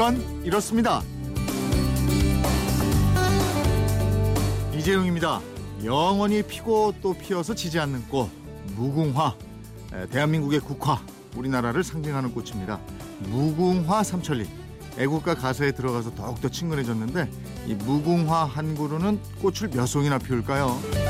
그건 이렇습니다. 이재용입니다. 영원히 피고 또 피어서 지지 않는 꽃 무궁화 대한민국의 국화 우리나라를 상징하는 꽃입니다. 무궁화 삼천리 애국가 가사에 들어가서 더욱더 친근해졌는데 이 무궁화 한 그루는 꽃을 몇 송이나 피울까요?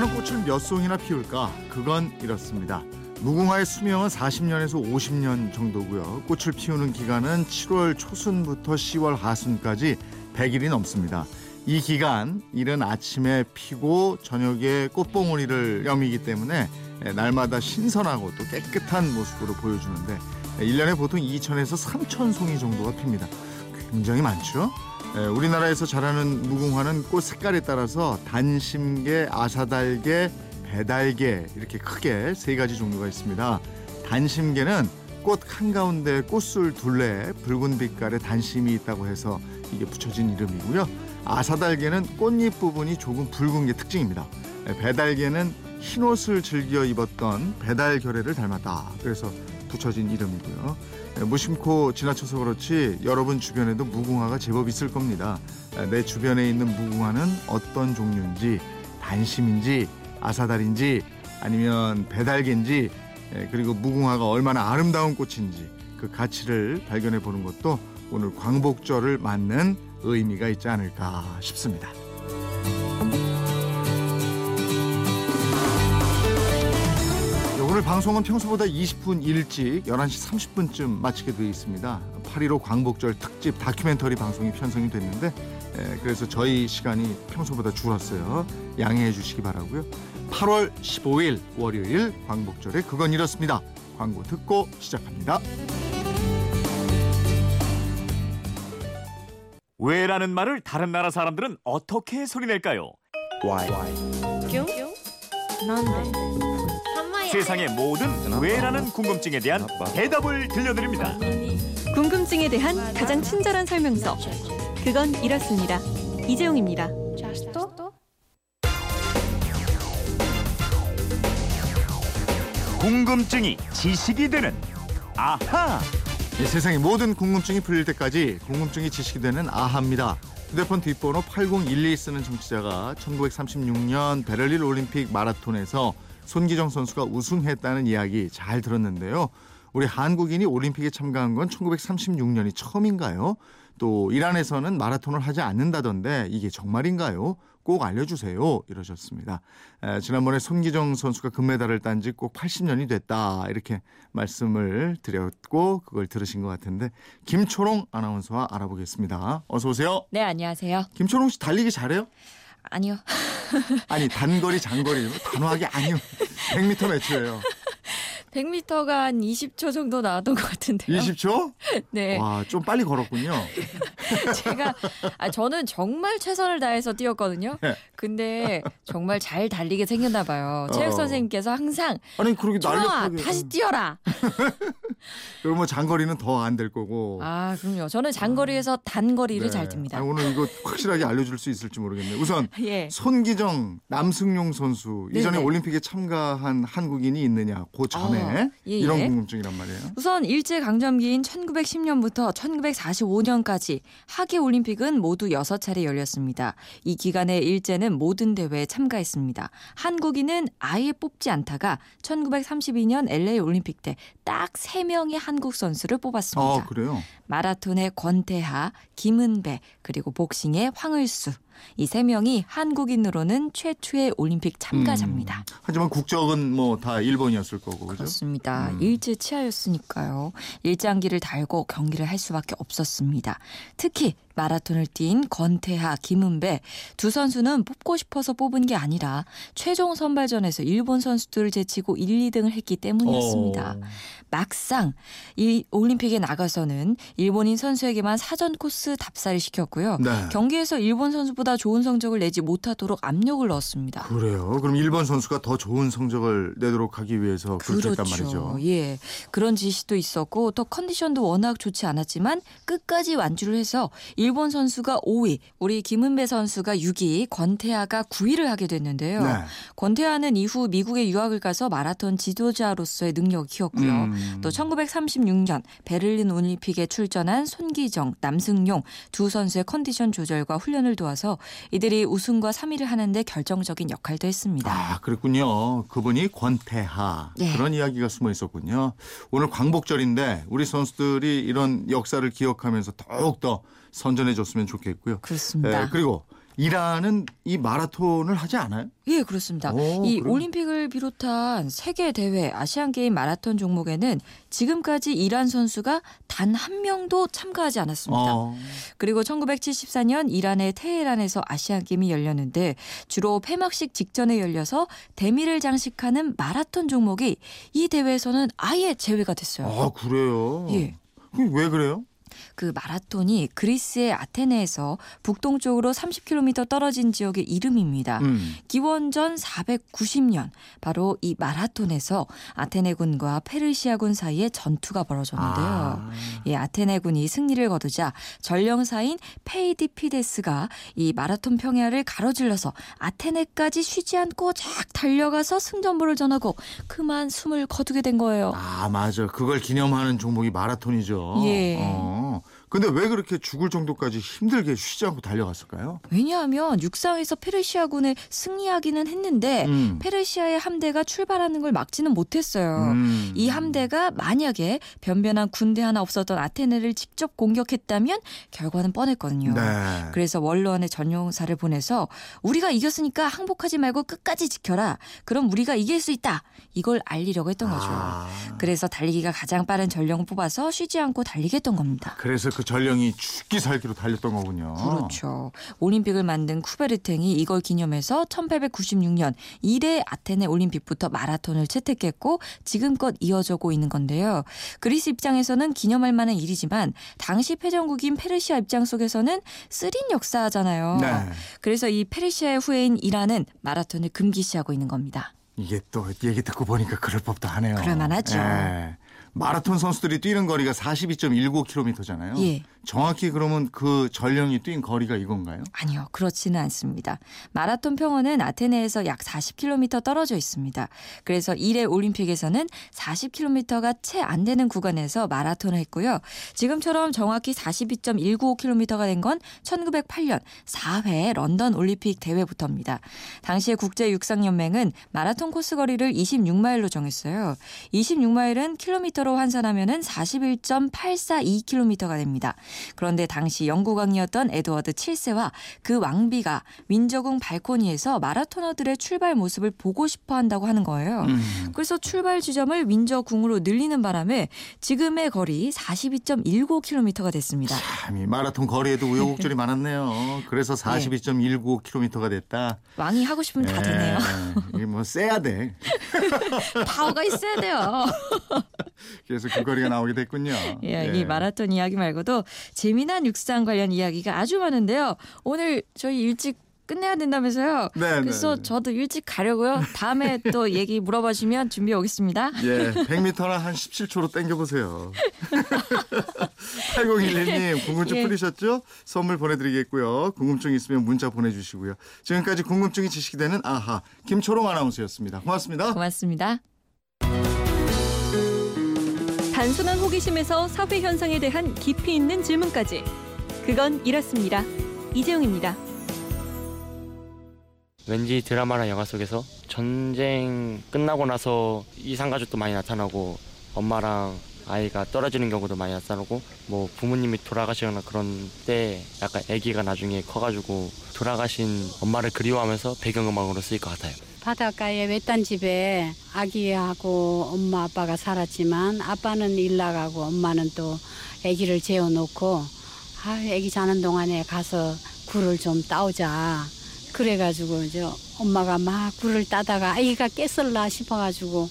무궁화는 꽃을 몇 송이나 피울까? 그건 이렇습니다. 무궁화의 수명은 40년에서 50년 정도고요. 꽃을 피우는 기간은 7월 초순부터 10월 하순까지 100일이 넘습니다. 이 기간 이른 아침에 피고 저녁에 꽃봉오리를 여미기 때문에 날마다 신선하고 또 깨끗한 모습으로 보여주는데 1년에 보통 2천에서 3천 송이 정도가 핍니다. 굉장히 많죠? 우리나라에서 자라는 무궁화는 꽃 색깔에 따라서 단심계, 아사달계, 배달계 이렇게 크게 세 가지 종류가 있습니다. 단심계는 꽃 한가운데 꽃술 둘레 붉은 빛깔의 단심이 있다고 해서 이게 붙여진 이름이고요. 아사달계는 꽃잎 부분이 조금 붉은 게 특징입니다. 배달계는 흰 옷을 즐겨 입었던 배달 결례를 닮았다. 그래서 붙여진 이름이고요. 무심코 지나쳐서 그렇지 여러분 주변에도 무궁화가 제법 있을 겁니다. 내 주변에 있는 무궁화는 어떤 종류인지 단심인지 아사달인지 아니면 배달개인지 그리고 무궁화가 얼마나 아름다운 꽃인지 그 가치를 발견해 보는 것도 오늘 광복절을 맞는 의미가 있지 않을까 싶습니다. 오늘 방송은 평소보다 20분 일찍 11시 30분쯤 마치게 되어 있습니다. 8.15 광복절 특집 다큐멘터리 방송이 편성이 됐는데 그래서 저희 시간이 평소보다 줄었어요. 양해해 주시기 바라고요. 8월 15일 월요일 광복절에 그건 이렇습니다. 광고 듣고 시작합니다. 왜라는 말을 다른 나라 사람들은 어떻게 소리낼까요? Why? 뀨? 난데? 세상의 모든 왜라는 궁금증에 대한 대답을 들려드립니다. 궁금증에 대한 가장 친절한 설명서. 그건 이렇습니다. 이재용입니다. 궁금증이 지식이 되는 아하. 이 세상의 모든 궁금증이 풀릴 때까지 궁금증이 지식이 되는 아하입니다. 휴대폰 뒷번호 8012 쓰는 청취자가 1936년 베를린 올림픽 마라톤에서 손기정 선수가 우승했다는 이야기 잘 들었는데요. 우리 한국인이 올림픽에 참가한 건 1936년이 처음인가요? 또 이란에서는 마라톤을 하지 않는다던데 이게 정말인가요? 꼭 알려주세요. 이러셨습니다. 에, 지난번에 손기정 선수가 금메달을 딴 지 꼭 80년이 됐다. 이렇게 말씀을 드렸고 그걸 들으신 것 같은데 김초롱 아나운서와 알아보겠습니다. 어서 오세요. 네, 안녕하세요. 김초롱 씨 달리기 잘해요? 아니요. 아니 단거리 장거리 단호하게 아니요. 100m 몇 초예요? 100m가 한 20초 정도 나왔던 것 같은데요. 20초? 네. 와, 좀 빨리 걸었군요. 제가 아 저는 정말 최선을 다해서 뛰었거든요. 네. 근데 정말 잘 달리게 생겼나 봐요. 체육 어. 선생님께서 항상 아니 그렇게 날렵하게 다시 뛰어라. 그러면 뭐 장거리는 더 안 될 거고. 아 그럼요. 저는 장거리에서 단거리를 네. 잘 듭니다. 아니, 오늘 이거 확실하게 알려 줄 수 있을지 모르겠네요. 우선 예. 손기정, 남승용 선수 이전에. 올림픽에 참가한 한국인이 있느냐 그 전에 아, 예, 이런 예. 궁금증이란 말이에요. 우선 일제 강점기인 1910년부터 1945년까지 하계 올림픽은 모두 6차례 열렸습니다. 이 기간에 일제는 모든 대회에 참가했습니다. 한국인은 아예 뽑지 않다가 1932년 LA 올림픽 때 딱 3명의 한국 선수를 뽑았습니다. 아 그래요? 마라톤의 권태하, 김은배, 그리고 복싱의 황을수. 이 세 명이 한국인으로는 최초의 올림픽 참가자입니다. 하지만 국적은 뭐 다 일본이었을 거고 그죠? 그렇습니다. 음. 일제 치하였으니까요. 일장기를 달고 경기를 할 수밖에 없었습니다. 특히 마라톤을 뛴 권태하, 김은배 두 선수는 뽑고 싶어서 뽑은 게 아니라 최종 선발전에서 일본 선수들을 제치고 1, 2등을 했기 때문이었습니다. 어. 막상 이 올림픽에 나가서는 일본인 선수에게만 사전 코스 답사를 시켰고요. 네. 경기에서 일본 선수보다 좋은 성적을 내지 못하도록 압력을 넣었습니다. 그래요. 그럼 일본 선수가 더 좋은 성적을 내도록 하기 위해서 그렇게 했단 말이죠. 예. 그런 지시도 있었고 또 컨디션도 워낙 좋지 않았지만 끝까지 완주를 해서 일본 선수가 5위, 우리 김은배 선수가 6위, 권태아가 9위를 하게 됐는데요. 네. 권태아는 이후 미국에 유학을 가서 마라톤 지도자로서의 능력을 키웠고요. 음. 또 1936년 베를린 올림픽에 출전한 손기정, 남승용 두 선수의 컨디션 조절과 훈련을 도와서 이들이 우승과 3위를 하는데 결정적인 역할도 했습니다. 아, 그랬군요. 그분이 권태하. 네. 그런 이야기가 숨어 있었군요. 오늘 광복절인데 우리 선수들이 이런 역사를 기억하면서 더욱더 선전해 줬으면 좋겠고요. 그렇습니다. 예, 그리고 이란은 이 마라톤을 하지 않아요? 예, 그렇습니다. 오, 이 그럼- 올림픽을 비롯한 세계 대회 아시안 게임 마라톤 종목에는 지금까지 이란 선수가 단 한 명도 참가하지 않았습니다. 어. 그리고 1974년 이란의 테헤란에서 아시안 게임이 열렸는데 주로 폐막식 직전에 열려서 대미를 장식하는 마라톤 종목이 이 대회에서는 아예 제외가 됐어요. 아, 그래요? 예. 왜 그래요? 그 마라톤이 그리스의 아테네에서 북동쪽으로 30km 떨어진 지역의 이름입니다. 음. 기원전 490년 바로 이 마라톤에서 아테네군과 페르시아군 사이에 전투가 벌어졌는데요. 아. 이 아테네군이 승리를 거두자 전령사인 페이디피데스가 이 마라톤 평야를 가로질러서 아테네까지 쉬지 않고 쫙 달려가서 승전보를 전하고 그만 숨을 거두게 된 거예요. 아, 맞아. 그걸 기념하는 종목이 마라톤이죠. 예. 어. 근데 왜 그렇게 죽을 정도까지 힘들게 쉬지 않고 달려갔을까요? 왜냐하면 육상에서 페르시아군에 승리하기는 했는데 음. 페르시아의 함대가 출발하는 걸 막지는 못했어요. 음. 이 함대가 만약에 변변한 군대 하나 없었던 아테네를 직접 공격했다면 결과는 뻔했거든요. 네. 그래서 원로원에 전용사를 보내서 우리가 이겼으니까 항복하지 말고 끝까지 지켜라. 그럼 우리가 이길 수 있다. 이걸 알리려고 했던 거죠. 아. 그래서 달리기가 가장 빠른 전령을 뽑아서 쉬지 않고 달리게 했던 겁니다. 그래서 그 전령이 죽기 살기로 달렸던 거군요. 그렇죠. 올림픽을 만든 쿠베르탱이 이걸 기념해서 1896년 1회 아테네 올림픽부터 마라톤을 채택했고 지금껏 이어져고 있는 건데요. 그리스 입장에서는 기념할 만한 일이지만 당시 패전국인 페르시아 입장 속에서는 쓰린 역사잖아요. 네. 그래서 이 페르시아의 후예인 이란은 마라톤을 금기시하고 있는 겁니다. 이게 또 얘기 듣고 보니까 그럴 법도 하네요. 그럴 만하죠. 예. 마라톤 선수들이 뛰는 거리가 42.19km잖아요. 예. 정확히 그러면 그 전령이 뛴 거리가 이건가요? 아니요, 그렇지는 않습니다. 마라톤 평원은 아테네에서 약 40km 떨어져 있습니다. 그래서 1회 올림픽에서는 40km가 채 안 되는 구간에서 마라톤을 했고요. 지금처럼 정확히 42.195km가 된 건 1908년 4회 런던 올림픽 대회부터입니다. 당시에 국제 육상연맹은 마라톤 코스 거리를 26마일로 정했어요. 26마일은 킬로미터로 환산하면 41.842km가 됩니다. 그런데 당시 영국왕이었던 에드워드 7세와 그 왕비가 윈저궁 발코니에서 마라토너들의 출발 모습을 보고 싶어 한다고 하는 거예요. 음. 그래서 출발 지점을 윈저궁으로 늘리는 바람에 지금의 거리 42.19km가 됐습니다. 참, 이 마라톤 거리에도 우여곡절이 많았네요. 그래서 네. 42.195km가 됐다. 왕이 하고 싶으면 다 되네요. 예. 이게 뭐 세야 돼. 파워가 있어야 돼요. 그래서 그 거리가 나오게 됐군요. 예, 이 마라톤 이야기 말고도 재미난 육상 관련 이야기가 아주 많은데요. 오늘 저희 일찍 끝내야 된다면서요. 네, 그래서 네, 네. 저도 일찍 가려고요. 다음에 또 얘기 물어봐 주시면 준비해 오겠습니다. 예, 100m나 한 17초로 땡겨보세요. 8011님, 궁금증 예. 풀리셨죠? 선물 보내드리겠고요. 궁금증 있으면 문자 보내주시고요. 지금까지 궁금증이 지식이 되는 아하, 김초롱 아나운서였습니다. 고맙습니다. 고맙습니다. 단순한 호기심에서 사회 현상에 대한 깊이 있는 질문까지. 그건 이렇습니다. 이재용입니다. 왠지 드라마나 영화 속에서 전쟁 끝나고 나서 이상가족도 많이 나타나고 엄마랑 아이가 떨어지는 경우도 많이 나타나고 뭐 부모님이 돌아가시거나 그런 때 약간 아기가 나중에 커가지고 돌아가신 엄마를 그리워하면서 배경음악으로 쓰일 것 같아요. 바닷가에 외딴 집에 아기하고 엄마 아빠가 살았지만 아빠는 일 나가고 엄마는 또 아기를 재워놓고 아 아기 자는 동안에 가서 굴을 좀 따오자 그래가지고 이제 엄마가 막 굴을 따다가 아기가 깼을라 싶어가지고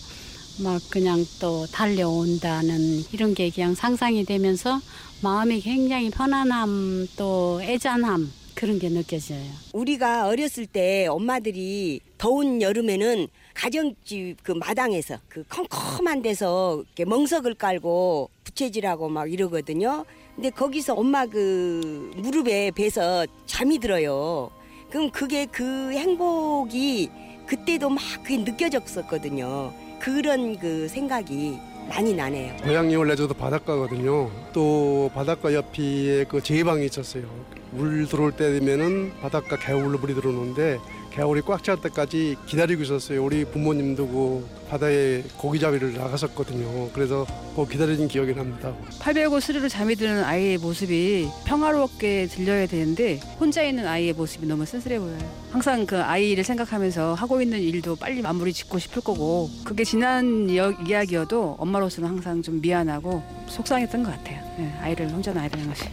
막 그냥 또 달려온다는 이런 게 그냥 상상이 되면서 마음이 굉장히 편안함 또 애잔함 그런 게 느껴져요. 우리가 어렸을 때 엄마들이 더운 여름에는 가정집 그 마당에서 그 컴컴한 데서 이렇게 멍석을 깔고 부채질하고 막 이러거든요. 근데 거기서 엄마 그 무릎에 베서 잠이 들어요. 그럼 그게 그 행복이 그때도 막 그게 느껴졌었거든요. 그런 그 생각이 많이 나네요. 고향이 원래 저도 바닷가거든요. 또 바닷가 옆에 그 제방이 있었어요. 물 들어올 때 되면은 바닷가 개울로 물이 들어오는데 개울이 꽉 찰 때까지 기다리고 있었어요. 우리 부모님도 그 바다에 고기잡이를 나갔었거든요. 그래서 그 기다리는 기억이 납니다. 팔 베고 스르르 잠이 드는 아이의 모습이 평화롭게 들려야 되는데 혼자 있는 아이의 모습이 너무 쓸쓸해 보여요. 항상 그 아이를 생각하면서 하고 있는 일도 빨리 마무리 짓고 싶을 거고 그게 지난 이야- 이야기여도 엄마로서는 항상 좀 미안하고 속상했던 것 같아요. 예, 아이를 혼자 놔야 되는 것이.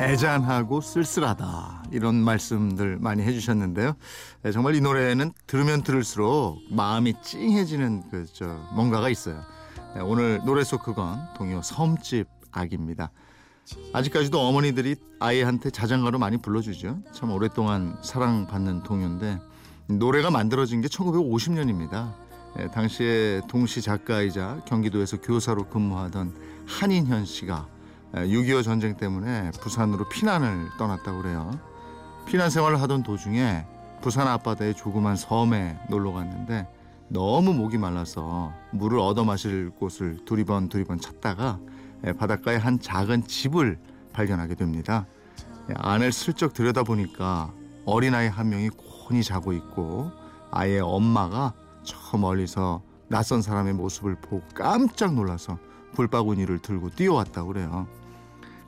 애잔하고 쓸쓸하다 이런 말씀들 많이 해주셨는데요. 네, 정말 이 노래는 들으면 들을수록 마음이 찡해지는 그 저 뭔가가 있어요. 네, 오늘 노래 속 그건 동요 섬집 악입니다. 아직까지도 어머니들이 아이한테 자장가로 많이 불러주죠. 참 오랫동안 사랑받는 동요인데 노래가 만들어진 게 1950년입니다. 예, 당시에 동시 작가이자 경기도에서 교사로 근무하던 한인현 씨가 6.25 전쟁 때문에 부산으로 피난을 떠났다고 그래요. 피난 생활을 하던 도중에 부산 앞바다의 조그만 섬에 놀러 갔는데 너무 목이 말라서 물을 얻어 마실 곳을 두리번 두리번 찾다가 예, 바닷가에 한 작은 집을 발견하게 됩니다. 예, 안을 슬쩍 들여다보니까 어린아이 한 명이 곤히 자고 있고 아이의 엄마가 저 멀리서 낯선 사람의 모습을 보고 깜짝 놀라서 불바구니를 들고 뛰어왔다고 그래요.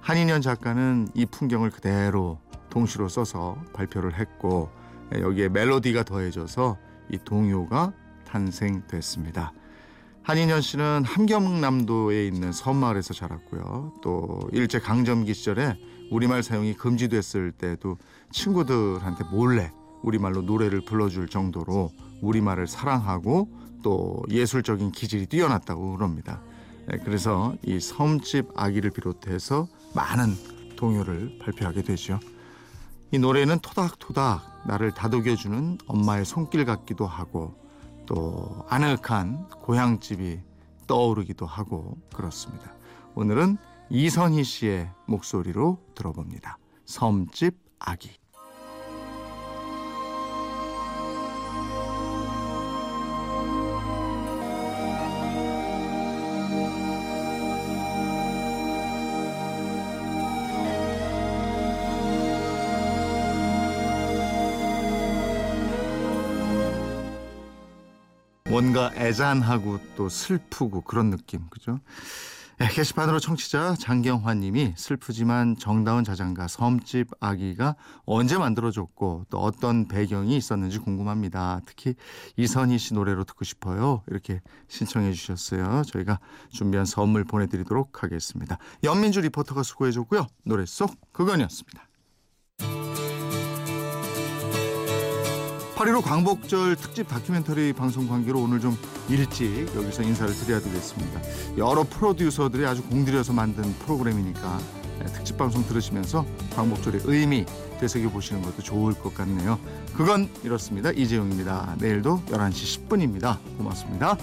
한인현 작가는 이 풍경을 그대로 동시로 써서 발표를 했고 예, 여기에 멜로디가 더해져서 이 동요가 탄생됐습니다. 한인현 씨는 함경남도에 있는 섬마을에서 자랐고요. 또 일제 강점기 시절에 우리말 사용이 금지됐을 때도 친구들한테 몰래 우리말로 노래를 불러줄 정도로 우리말을 사랑하고 또 예술적인 기질이 뛰어났다고 그럽니다. 예, 그래서 이 섬집 아기를 비롯해서 많은 동요를 발표하게 되죠. 이 노래는 토닥토닥 나를 다독여주는 엄마의 손길 같기도 하고 또 아늑한 고향집이 떠오르기도 하고 그렇습니다. 오늘은 이선희 씨의 목소리로 들어봅니다. 섬집 아기. 뭔가 애잔하고 또 슬프고 그런 느낌 그죠? 네, 게시판으로 청취자 장경환님이 슬프지만 정다운 자장가 섬집 아기가 언제 만들어졌고 또 어떤 배경이 있었는지 궁금합니다. 특히 이선희 씨 노래로 듣고 싶어요. 이렇게 신청해 주셨어요. 저희가 준비한 선물 보내드리도록 하겠습니다. 연민주 리포터가 수고해줬고요. 노래 속 그건이었습니다. 8.15 광복절 특집 다큐멘터리 방송 관계로 오늘 좀 일찍 여기서 인사를 드려야 되겠습니다. 여러 프로듀서들이 아주 공들여서 만든 프로그램이니까 네, 특집 방송 들으시면서 광복절의 의미 되새겨 보시는 것도 좋을 것 같네요. 그건 이렇습니다. 이재용입니다. 내일도 11시 10분입니다. 고맙습니다.